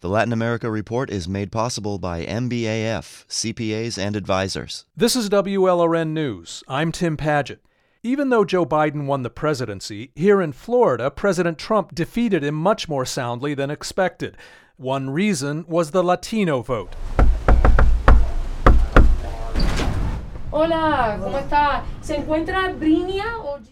The Latin America Report is made possible by MBAF, CPAs and advisors. This is WLRN News. I'm Tim Padgett. Even though Joe Biden won the presidency, here in Florida, President Trump defeated him much more soundly than expected. One reason was the Latino vote. Hola, ¿cómo está? ¿Se encuentra Brinia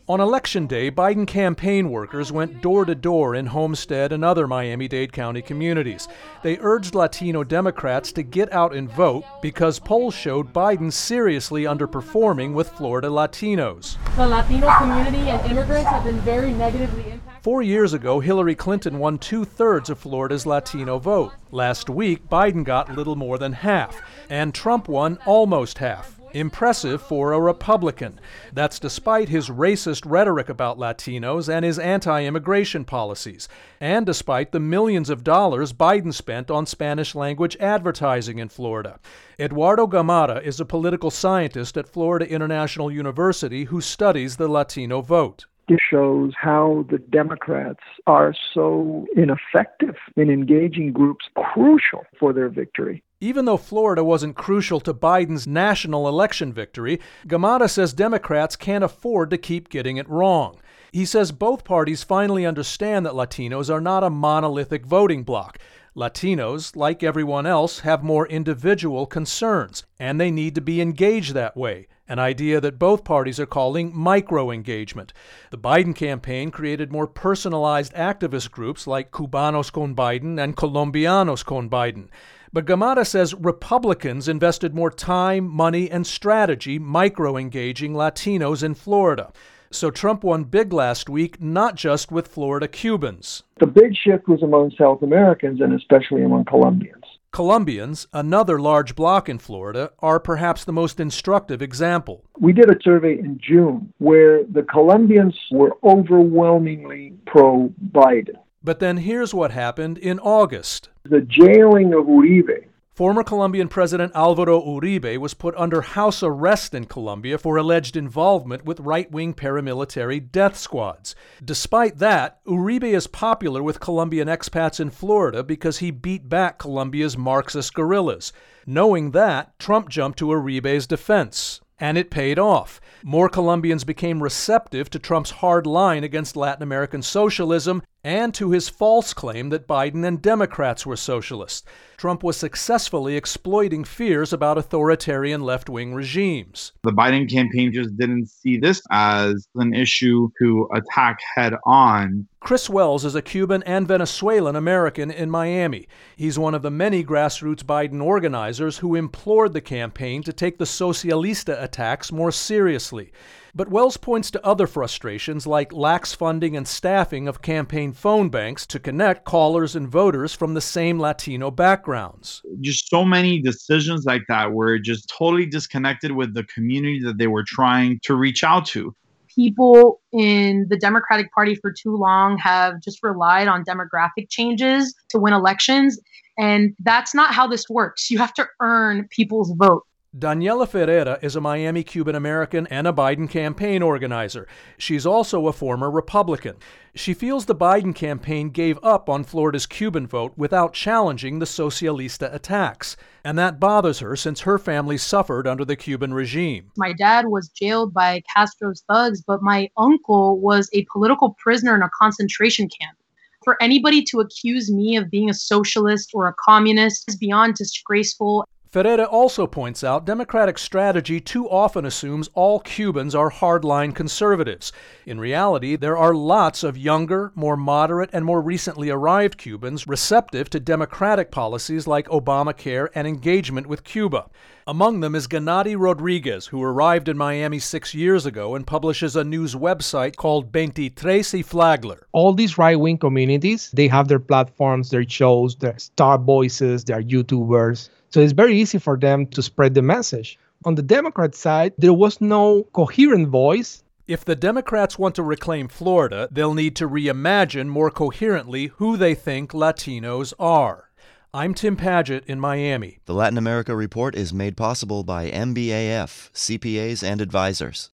On election day, Biden campaign workers went door to door in Homestead and other Miami Dade County communities. They urged Latino Democrats to get out and vote because polls showed Biden seriously underperforming with Florida Latinos. the Latino community and immigrants have been very negatively impacted? Four years ago, Hillary Clinton won two thirds of Florida's Latino vote. Last week, Biden got little more than half, and Trump won almost half. Impressive for a Republican. That's despite his racist rhetoric about Latinos and his anti immigration policies, and despite the millions of dollars Biden spent on Spanish language advertising in Florida. Eduardo Gamarra is a political scientist at Florida International University who studies the Latino vote. This shows how the Democrats are so ineffective in engaging groups crucial for their victory. Even though Florida wasn't crucial to Biden's national election victory, Gamarra says Democrats can't afford to keep getting it wrong. He says both parties finally understand that Latinos are not a monolithic voting bloc. Latinos, like everyone else, have more individual concerns, and they need to be engaged that way, an idea that both parties are calling micro engagement. The Biden campaign created more personalized activist groups like Cubanos con Biden and Colombianos con Biden. But Gamarra says Republicans invested more time, money, and strategy micro engaging Latinos in Florida. So Trump won big last week, not just with Florida Cubans. The big shift was among South Americans and especially among Colombians. Colombians, another large bloc in Florida, are perhaps the most instructive example. We did a survey in June where the Colombians were overwhelmingly pro Biden. But then here's what happened in August. The jailing of Uribe Former Colombian President Alvaro Uribe was put under house arrest in Colombia for alleged involvement with right wing paramilitary death squads. Despite that, Uribe is popular with Colombian expats in Florida because he beat back Colombia's Marxist guerrillas. Knowing that, Trump jumped to Uribe's defense. And it paid off. More Colombians became receptive to Trump's hard line against Latin American socialism and to his false claim that Biden and Democrats were socialists. Trump was successfully exploiting fears about authoritarian left wing regimes. The Biden campaign just didn't see this as an issue to attack head on. Chris Wells is a Cuban and Venezuelan American in Miami. He's one of the many grassroots Biden organizers who implored the campaign to take the Socialista attacks more seriously. But Wells points to other frustrations like lax funding and staffing of campaign phone banks to connect callers and voters from the same Latino backgrounds. Just so many decisions like that were just totally disconnected with the community that they were trying to reach out to. people in the Democratic Party for too long have just relied on demographic changes to win elections. And that's not how this works. You have to earn people's vote. Daniela Ferrera is a Miami Cuban American and a Biden campaign organizer. She's also a former Republican. She feels the Biden campaign gave up on Florida's Cuban vote without challenging the Socialista attacks. And that bothers her since her family suffered under the Cuban regime. My dad was jailed by Castro's thugs, but my uncle was a political prisoner in a concentration camp. For anybody to accuse me of being a socialist or a communist is beyond disgraceful. Ferrera also points out Democratic strategy too often assumes all Cubans are hardline conservatives. In reality, there are lots of younger, more moderate, and more recently arrived Cubans receptive to Democratic policies like Obamacare and engagement with Cuba. Among them is Gennady Rodriguez, who arrived in Miami six years ago and publishes a news website called 23 y Flagler. all these right wing communities, they have their platforms, their shows, their star voices, their YouTubers. So it's very easy for them to spread the message. On the Democrat side, there was no coherent voice. If the Democrats want to reclaim Florida, they'll need to reimagine more coherently who they think Latinos are. I'm Tim Padgett in Miami. The Latin America Report is made possible by MBAF, CPAs and advisors.